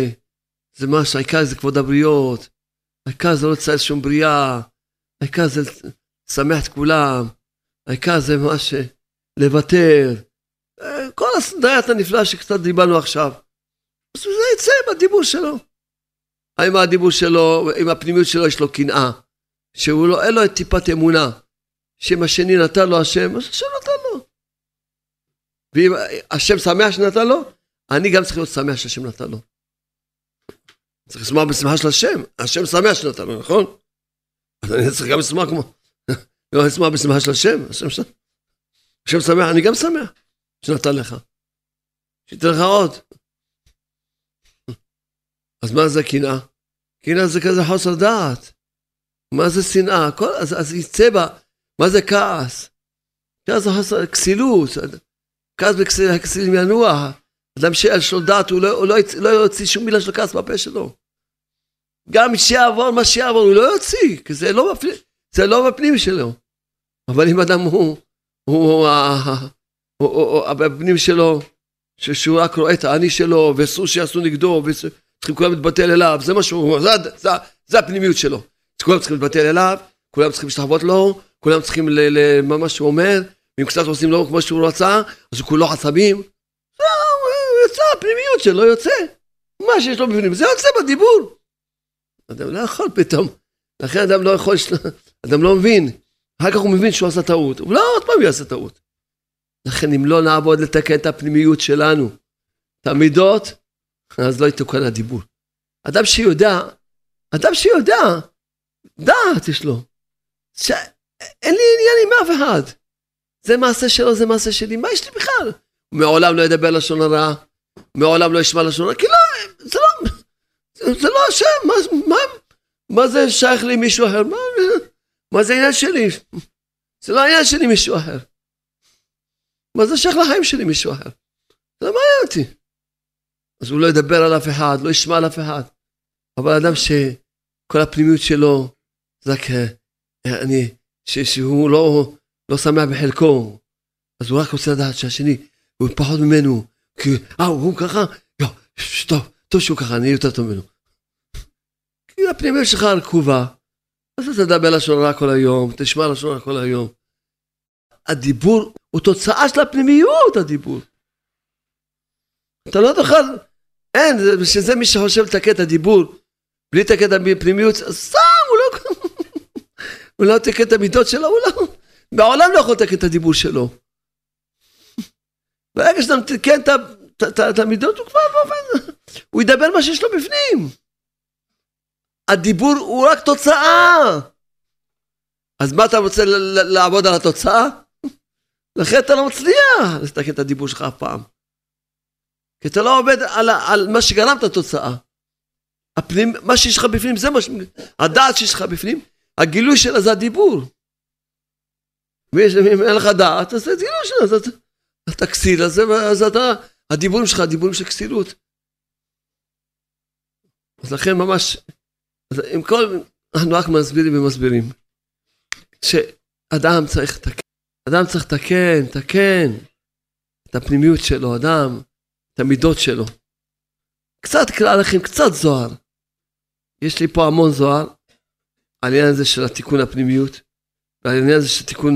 זה מה שהעיקר זה כבוד הבריות, העיקר זה לא לצייר שום בריאה, העיקר זה לשמח את כולם, העיקר זה מה ש... לוותר, כל הסדרת הנפלאה שקצת דיברנו עכשיו. אז זה יצא בדיבור שלו. האם הדיבור שלו, אם הפנימיות שלו יש לו קנאה, שהוא לא, אין לו את טיפת אמונה, שאם השני נתן לו השם, אז השם נתן לו. ואם השם שמח שנתן לו, אני גם צריך להיות שמח שהשם נתן לו. צריך לשמוח בשמחה של השם, השם שמח שנתן לו, נכון? אז אני צריך גם לשמוח כמו... לא לשמוח בשמחה של השם, השם, ש... השם שמח, אני גם שמח שנתן לך. שייתן לך עוד. אז מה זה קנאה? קנאה זה כזה חוסר דעת. מה זה שנאה? כל, אז, אז יצא בה, מה זה כעס? כעס זה חוסר, כסילות. כעס וכסילים ינוע. אדם שיש לו דעת, הוא לא, הוא לא, לא יוציא שום מילה של כעס בפה שלו. גם שיעבור מה שיעבור, הוא לא יוציא, כי זה לא, בפנים, זה לא בפנים שלו. אבל אם אדם הוא, הוא, הוא, בפנים שלו, שהוא רק רואה את האני שלו, ואסור שיעשו נגדו, וצריכים כולם להתבטל אליו, זה מה שהוא, זה, זה, זה הפנימיות שלו. כולם צריכים להתבטל אליו, כולם צריכים להשתחוות לו, כולם צריכים למה שהוא אומר, ואם קצת עושים לו כמו שהוא רצה, אז הוא כולו עצבים. זה יוצא, הפנימיות שלו יוצא. מה שיש לו בפנים, זה יוצא בדיבור. אדם לא יכול פתאום. לכן אדם לא יכול, אדם לא מבין. אחר כך הוא מבין שהוא עשה טעות. הוא לא עוד פעם יעשה טעות. לכן אם לא נעבוד לתקן את הפנימיות שלנו, את המידות, אז לא יתוקן הדיבור. אדם שיודע, אדם שיודע, דעת יש לו. שאין לי עניין עם אף אחד. זה מעשה שלו, זה מעשה שלי, מה יש לי בכלל? מעולם לא ידבר לשון הרע, מעולם לא ישמע לשון הרע, כי לא, זה לא, זה לא השם, מה, מה, מה זה שייך לי מישהו אחר? מה, מה זה העניין שלי? זה לא העניין שלי מישהו אחר. מה זה שייך לחיים שלי מישהו אחר? זה לא מעניין אותי. אז הוא לא ידבר על אף אחד, לא ישמע על אף אחד. אבל אדם שכל הפנימיות שלו זה רק אה, אני, ש, שהוא לא, לא שמח בחלקו, אז הוא רק רוצה לדעת שהשני הוא פחות ממנו, כי אה, הוא ככה, יו, טוב, טוב שהוא ככה, אני יותר טוב ממנו. כי הפנימיות שלך רקובה, אז אתה תדבר לשון רע כל היום, תשמע לשון רע כל היום. הדיבור הוא תוצאה של הפנימיות, הדיבור. אתה לא תוכל, אין, בשביל זה מי שחושב לתקן את הדיבור, בלי לתקן את הפנימיות, סתם, הוא לא, הוא לא תקן את המידות שלו, הוא לא, בעולם לא יכול לתקן את הדיבור שלו. ברגע שאתה מתקן את המידות, הוא כבר באופן, הוא ידבר מה שיש לו בפנים. הדיבור הוא רק תוצאה. אז מה אתה רוצה לעבוד על התוצאה? לכן אתה לא מצליח לתקן את הדיבור שלך אף פעם. כי אתה לא עובד על, על מה שגרם את התוצאה. הפנים, מה שיש לך בפנים זה מה ש... הדעת שיש לך בפנים, הגילוי שלה זה הדיבור. ואם אין לך דעת, אז זה גילוי שלה, אז אתה, אתה כסיל, אז, אז אתה, הדיבורים שלך, הדיבורים של כסילות. אז לכן ממש, אז עם כל, אנחנו רק מסבירים ומסבירים, שאדם צריך לתקן, אדם צריך לתקן, לתקן את הפנימיות שלו, אדם, את המידות שלו. קצת קרא לכם, קצת זוהר. יש לי פה המון זוהר, על העניין הזה של התיקון הפנימיות, ועל העניין הזה של תיקון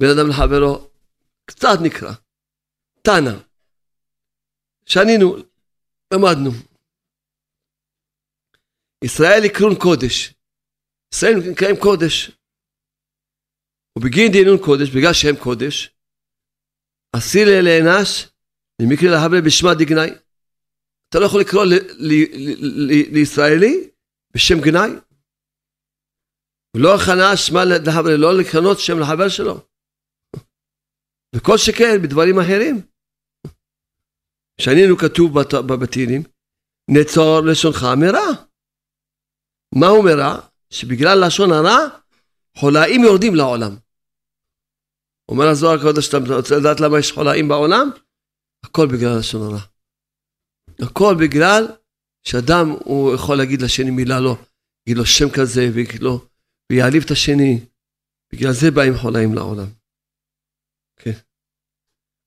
בן אדם לחברו, קצת נקרא. תנא. שנינו, למדנו. ישראל יקרון קודש. ישראל נקראים קודש. ובגין דינון קודש, בגלל שהם קודש, אסיר לאנש, למקרה להבל בשמה דגנאי. אתה לא יכול לקרוא לישראלי בשם גנאי. ולא הכנה שמה לחבר, לא לקנות שם לחבר שלו. וכל שכן בדברים אחרים. שנינו כתוב בבתינים, נצור לשונך מרע. מה הוא מרע? שבגלל לשון הרע, חולאים יורדים לעולם. אומר הזוהר הקודש, אתה רוצה לדעת למה יש חולאים בעולם? הכל בגלל לשון הרע. הכל בגלל שאדם הוא יכול להגיד לשני מילה לא, יגיד לו שם כזה ויגיד לו, ויעליב את השני. בגלל זה באים חולאים לעולם. כן.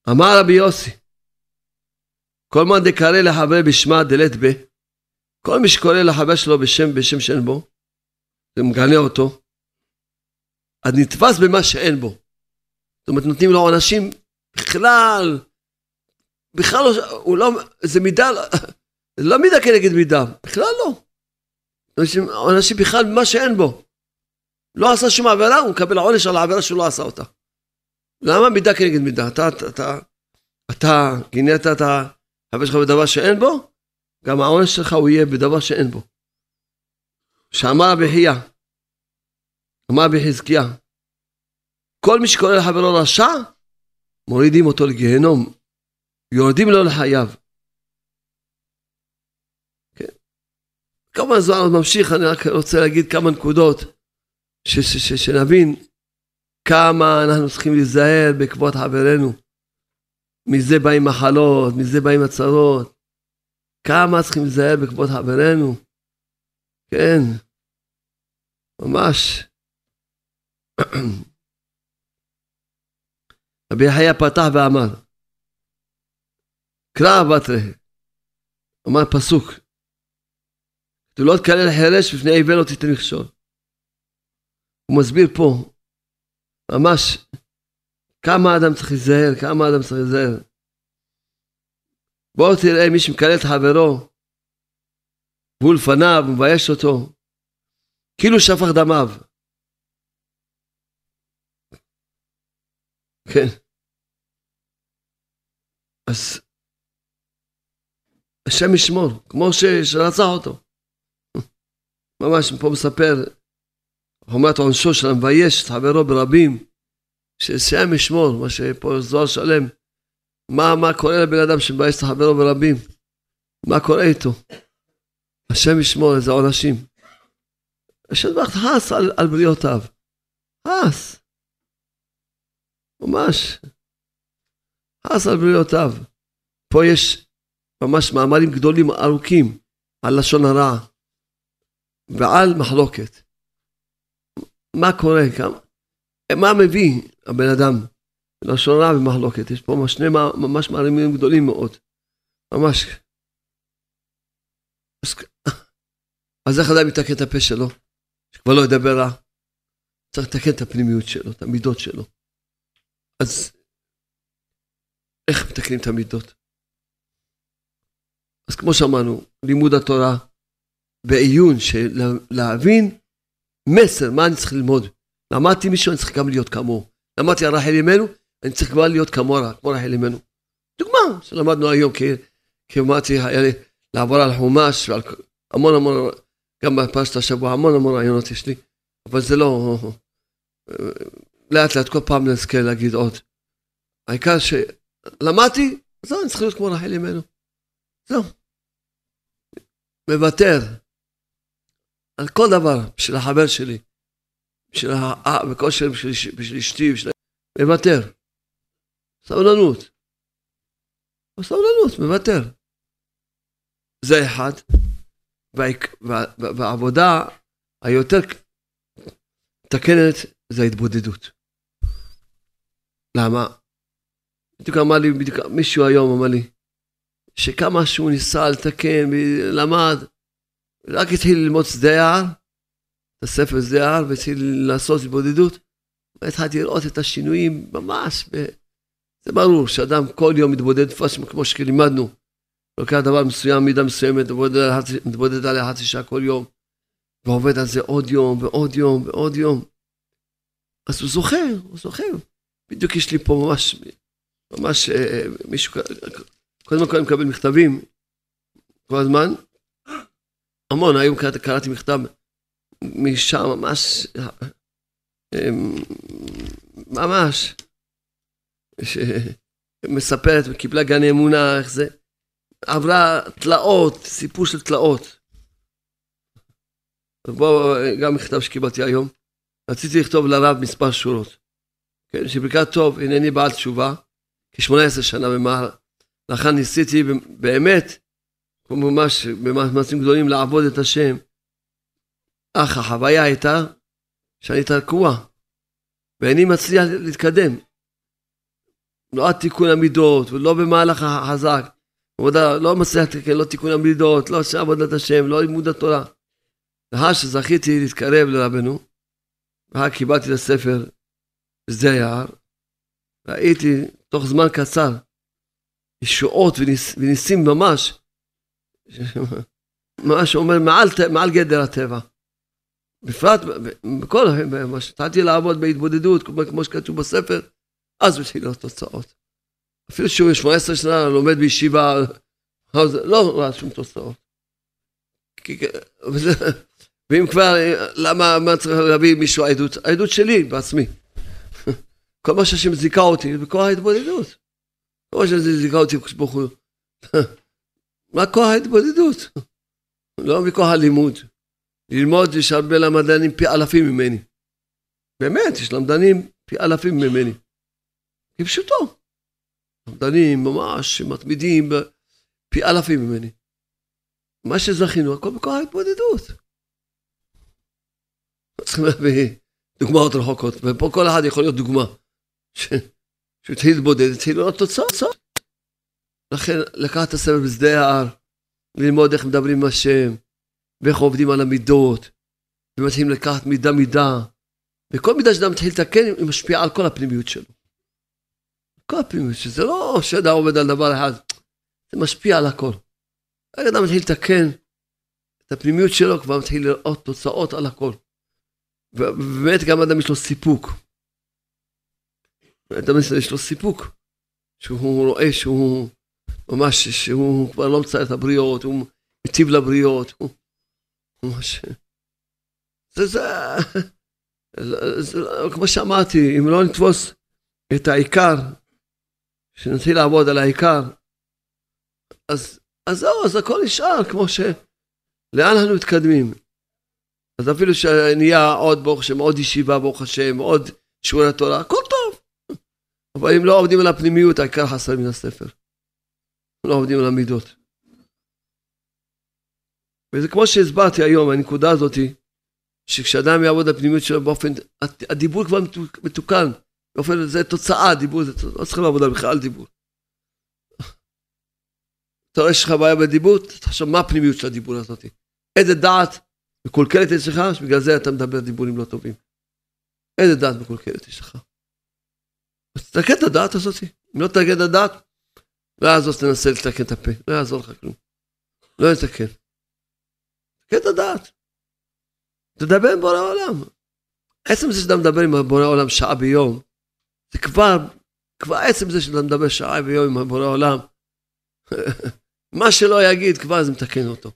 אמר רבי יוסי, כל מה דקרא לחבר בשמה דלת ב, כל מי שקורא לחבר שלו בשם, בשם שאין בו, ומגנה אותו, אז נתפס במה שאין בו. זאת אומרת, נותנים לו עונשים בכלל, בכלל לא, הוא לא, זה מידה, זה לא מידה כנגד מידה, בכלל לא. עונשים בכלל במה שאין בו. לא עשה שום עבירה, הוא מקבל עונש על העבירה שהוא לא עשה אותה. למה מידה כנגד מידה? אתה, אתה, אתה, אתה גינית את החבר שלך בדבר שאין בו, גם העונש שלך הוא יהיה בדבר שאין בו. שאמר רבי אמר רבי חזקיה, כל מי שקורא לחברו רשע, מורידים אותו לגיהנום, יורדים לו לחייו. כן. כמובן זוהר ממשיך, אני רק רוצה להגיד כמה נקודות, ש, ש, ש, שנבין כמה אנחנו צריכים להיזהר בעקבות חברינו. מזה באים מחלות, מזה באים הצרות. כמה צריכים להיזהר בעקבות חברינו. כן, ממש. רבי יחיא פתח ואמר, קרא בת רהה, אמר פסוק, לא תקלל חירש בפני עיוור לא תיתן מכשול. הוא מסביר פה, ממש, כמה אדם צריך להיזהר, כמה אדם צריך להיזהר. בואו תראה מי שמקלל את חברו, והוא לפניו, מבייש אותו, כאילו שפך דמיו. כן. אז השם ישמור, כמו שרצח אותו. ממש פה מספר חומת עונשו של המבייש את חברו ברבים, שהשם ישמור, מה שפה זוהר שלם, מה, מה קורה לבן אדם שמבייש את חברו ברבים? מה קורה איתו? השם ישמור איזה עונשים. השם ברכת חס על, על בריאותיו. חס. ממש. חס על בריאותיו. פה יש ממש מאמרים גדולים ארוכים על לשון הרע ועל מחלוקת. מה קורה כאן? מה מביא הבן אדם לשון הרע ומחלוקת? יש פה שני ממש מאמרים גדולים מאוד. ממש. אז, אז איך אדם יתקן את הפה שלו? שכבר לא ידבר רע. צריך לתקן את הפנימיות שלו, את המידות שלו. אז איך מתקנים את המידות? אז כמו שאמרנו, לימוד התורה בעיון של להבין מסר, מה אני צריך ללמוד. למדתי מישהו, אני צריך גם להיות כמוהו. למדתי על רחל אמנו, אני צריך כבר להיות כמו, כמו רחל אמנו. דוגמה שלמדנו היום, כי, אמרתי, היה לי לעבור על חומש ועל המון המון, גם בפרשת השבוע, המון המון רעיונות יש לי, אבל זה לא... לאט לאט כל פעם נזכה להגיד עוד. העיקר שלמדתי, זהו, אני צריך להיות כמו רחל אמנו. זהו. מוותר על כל דבר בשביל החבר שלי, בשביל הכושר, בשביל, בשביל אשתי, בשביל... מוותר. סבלנות. סבלנות, מוותר. זה אחד. והעבודה היותר מתקנת זה ההתבודדות. למה? בדיוק אמר לי, בדיוק, מישהו היום אמר לי, שכמה שהוא ניסה לתקן ולמד, רק התחיל ללמוד שדה יער, את הספר שדה יער, והתחיל לעשות התבודדות, התחלתי לראות את השינויים ממש, ב... זה ברור שאדם כל יום מתבודד כמו שלימדנו. לוקח דבר מסוים, מידה מסוימת, מתבודד עליה חצי שעה כל יום, ועובד על זה עוד יום ועוד יום ועוד יום. אז הוא זוכר, הוא זוכר. בדיוק יש לי פה ממש, ממש אה, מישהו, כל הזמן אני מקבל מכתבים, כל הזמן, המון, היום קראתי מכתב משם ממש, אה, ממש, שמספרת וקיבלה גן אמונה, איך זה, עברה תלאות, סיפור של תלאות. בואו, גם מכתב שקיבלתי היום. רציתי לכתוב לרב מספר שורות. כן, שברכת טוב, הנני בעל תשובה, כ-18 שנה במהלכה ניסיתי באמת, ממש במאמצים גדולים לעבוד את השם, אך החוויה הייתה שאני תקוע, ואיני מצליח להתקדם. לא עד תיקון המידות, ולא במהלך החזק. עבודה, לא מצליח לתקן, לא תיקון המידות, לא עבודת השם, לא לימוד התורה. לאחר שזכיתי להתקרב לרבנו, ואחר קיבלתי את הספר בשדה היער, ראיתי תוך זמן קצר ישועות וניס, וניסים ממש, ממש אומר מעל, מעל גדר הטבע. בפרט, בכל, מה שהתחלתי לעבוד בהתבודדות, כמו שכתוב בספר, אז התחילו התוצאות. אפילו שהוא 18 שנה לומד בישיבה, אז לא ראה שום תוצאות. ואם כבר, למה מה צריך להביא מישהו עדות? העדות שלי בעצמי. כל מה שהשם זיכה אותי בכוח ההתבודדות. כל מה שהשם זיכה אותי ברוך הוא. מה כוח ההתבודדות? לא מכוח הלימוד. ללמוד יש הרבה למדענים פי אלפים ממני. באמת, יש למדענים פי אלפים ממני. כפשוטו. למדענים ממש מתמידים פי אלפים ממני. מה שזכינו, הכל בכוח ההתמודדות. לא צריכים להביא דוגמאות רחוקות, ופה כל אחד יכול להיות דוגמה. שהתחיל להתבודד, התחיל לראות תוצאות. לכן לקחת את הסבל בשדה ההר, ללמוד איך מדברים עם השם, ואיך עובדים על המידות, ומתחילים לקחת מידה מידה, וכל מידה שאדם מתחיל לתקן, היא משפיעה על כל הפנימיות שלו. כל הפנימיות, שזה לא שאדם עובד על דבר אחד, זה משפיע על הכל. רק אדם מתחיל לתקן את הפנימיות שלו, כבר מתחיל לראות תוצאות על הכל. ובאמת גם אדם יש לו סיפוק. אדם יש לו סיפוק, שהוא רואה שהוא ממש, שהוא כבר לא מצייר את הבריות, הוא מטיב לבריות, הוא ממש... זה, זה, זה, זה, כמו שאמרתי, אם לא נתפוס את העיקר, שנתחיל לעבוד על העיקר, אז, אז זהו, אז הכל נשאר כמו ש... לאן אנחנו מתקדמים? אז אפילו שנהיה עוד, ברוך השם, עוד ישיבה, ברוך השם, עוד שיעורי התורה, הכל טוב. אבל אם לא עובדים על הפנימיות, העיקר חסר מן הספר. לא עובדים על המידות. וזה כמו שהסברתי היום, הנקודה הזאתי, שכשאדם יעבוד על הפנימיות שלו באופן, הדיבור כבר מתוקן, באופן, זה תוצאה, דיבור, זה, לא צריכים לעבוד על בכלל דיבור. אתה רואה שיש לך בעיה בדיבור, תחשוב מה הפנימיות של הדיבור הזאת. איזה דעת מקולקלת יש לך, שבגלל זה אתה מדבר דיבורים לא טובים. איזה דעת מקולקלת יש לך. אז תתקן את הדעת הזאת. אם לא תתקן את הדעת, לא יעזור שתנסה לתקן את הפה, לא יעזור לך כלום. לא יתקן. תתקן את הדעת. תדבר עם בורא העולם. עצם זה שאתה מדבר עם בורא העולם שעה ביום, זה כבר, כבר עצם זה שאתה מדבר שעה ביום עם בורא העולם, מה שלא יגיד, כבר זה מתקן אותו.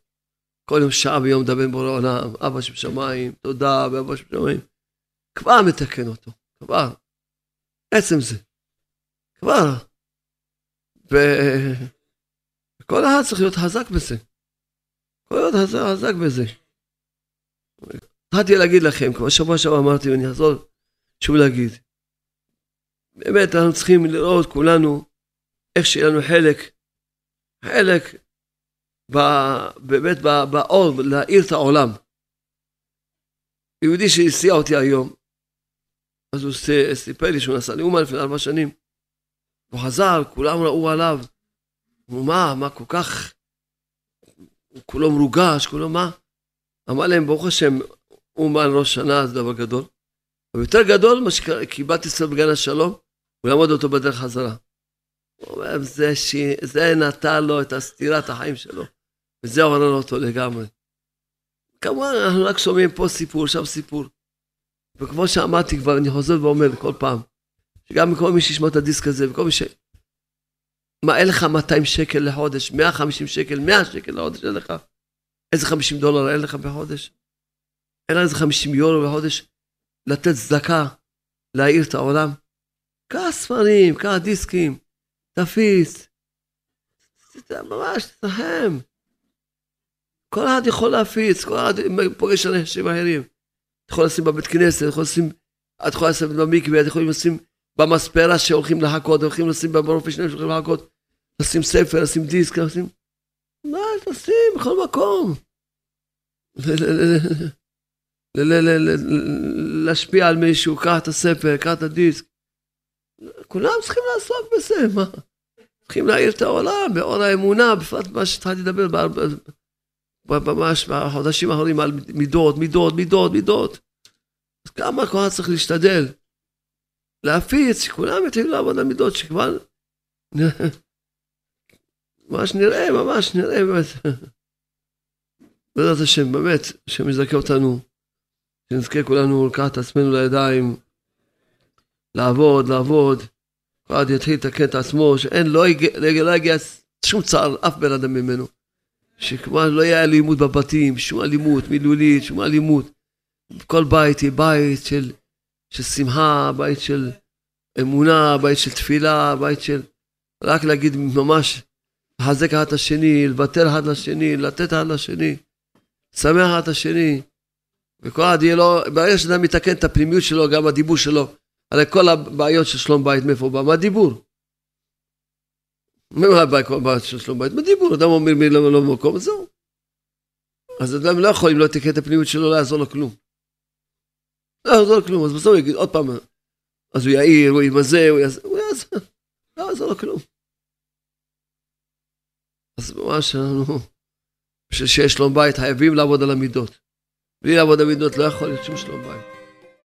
כל יום שעה ביום מדבר עם בורא עולם, אבא שבשמיים, תודה, ואבא שבשמיים. כבר מתקן אותו, כבר. עצם זה. כבר. וכל אחד צריך להיות חזק בזה. כל אחד חזק בזה. התחלתי להגיד לכם, כמו שבוע שעבר אמרתי, ואני אחזור שוב להגיד. באמת, אנחנו צריכים לראות כולנו איך שיהיה לנו חלק, חלק ב, באמת באור, להאיר את העולם. יהודי שהסיע אותי היום, אז הוא סיפר לי שהוא נסע לאומן לפני ארבע שנים. הוא חזר, כולם ראו עליו. הוא מה, מה כל כך, הוא כולו מרוגש, כולו מה? אמר להם, ברוך השם, אומן ראש שנה זה דבר גדול. הוא יותר גדול ממה שקיבלתי אצלו בגן השלום, הוא יעמוד אותו בדרך חזרה. הוא אומר, זה, ש... זה נתן לו את הסתירת החיים שלו, וזה עורר אותו לגמרי. כמובן, אנחנו רק שומעים פה סיפור, שם סיפור. וכמו שאמרתי כבר, אני חוזר ואומר כל פעם, שגם כל מי שישמע את הדיסק הזה, וכל מי ש... מה, אין לך 200 שקל לחודש, 150 שקל, 100 שקל לחודש, אין לך. איזה 50 דולר אין לך בחודש? אין לך איזה 50 יורו בחודש לתת צדקה, להאיר את העולם? קח ספרים, קח דיסקים, תפיץ. ממש, תסהם. כל אחד יכול להפיץ, כל אחד פוגש אנשים אחרים. אתה יכול לשים בבית כנסת, אתה יכול לשים, את יכולה לשים במקווה, אתה יכול לשים במספרה שהולכים לחכות, הולכים לשים ברופא שלהם שהולכים לחכות, לשים ספר, לשים דיסק, לשים... מה, תשים בכל מקום. להשפיע על מישהו, קח את הספר, קח את הדיסק. כולם צריכים לעסוק בזה, מה? צריכים להעיר את העולם באור האמונה, בפרט מה שהתחלתי לדבר ממש בחודשים האחרונים על מידות, מידות, מידות, מידות. אז כמה כוח צריך להשתדל להפיץ, שכולם יתחילו לעבוד על מידות, שכבר ממש נראה, ממש נראה באמת. בעזרת השם, באמת, השם יזכה אותנו, שנזכה כולנו לקחת את עצמנו לידיים, לעבוד, לעבוד, כל אחד יתחיל לתקן את עצמו, שאין, לא יגיע, לא יגיע שום צער, אף בן אדם ממנו. שכבר לא יהיה אלימות בבתים, שום אלימות מילולית, שום אלימות. כל בית יהיה בית של, של שמחה, בית של אמונה, בית של תפילה, בית של... רק להגיד ממש, לחזק אחד את השני, לוותר אחד לשני, לתת אחד לשני, לשמח אחד את השני. וכל אחד יהיה לו, ברגע שאדם מתקן את הפנימיות שלו, גם הדיבור שלו, הרי כל הבעיות של שלום בית, מאיפה בא? מהדיבור. מה של שלום בית? בדיבור, אדם אומר מילה לא במקום, זהו. אז אדם לא יכול, אם לא יתקן את הפנימיות שלו, לא יעזור לו כלום. לא יעזור לו כלום, אז בסוף הוא יגיד עוד פעם, אז הוא יעיר, הוא ימזה, הוא יעזור, הוא יעזור, לא יעזור לו כלום. אז ממש אנחנו, בשביל שיש שלום בית, חייבים לעבוד על המידות. בלי לעבוד על המידות לא יכול להיות שום שלום בית.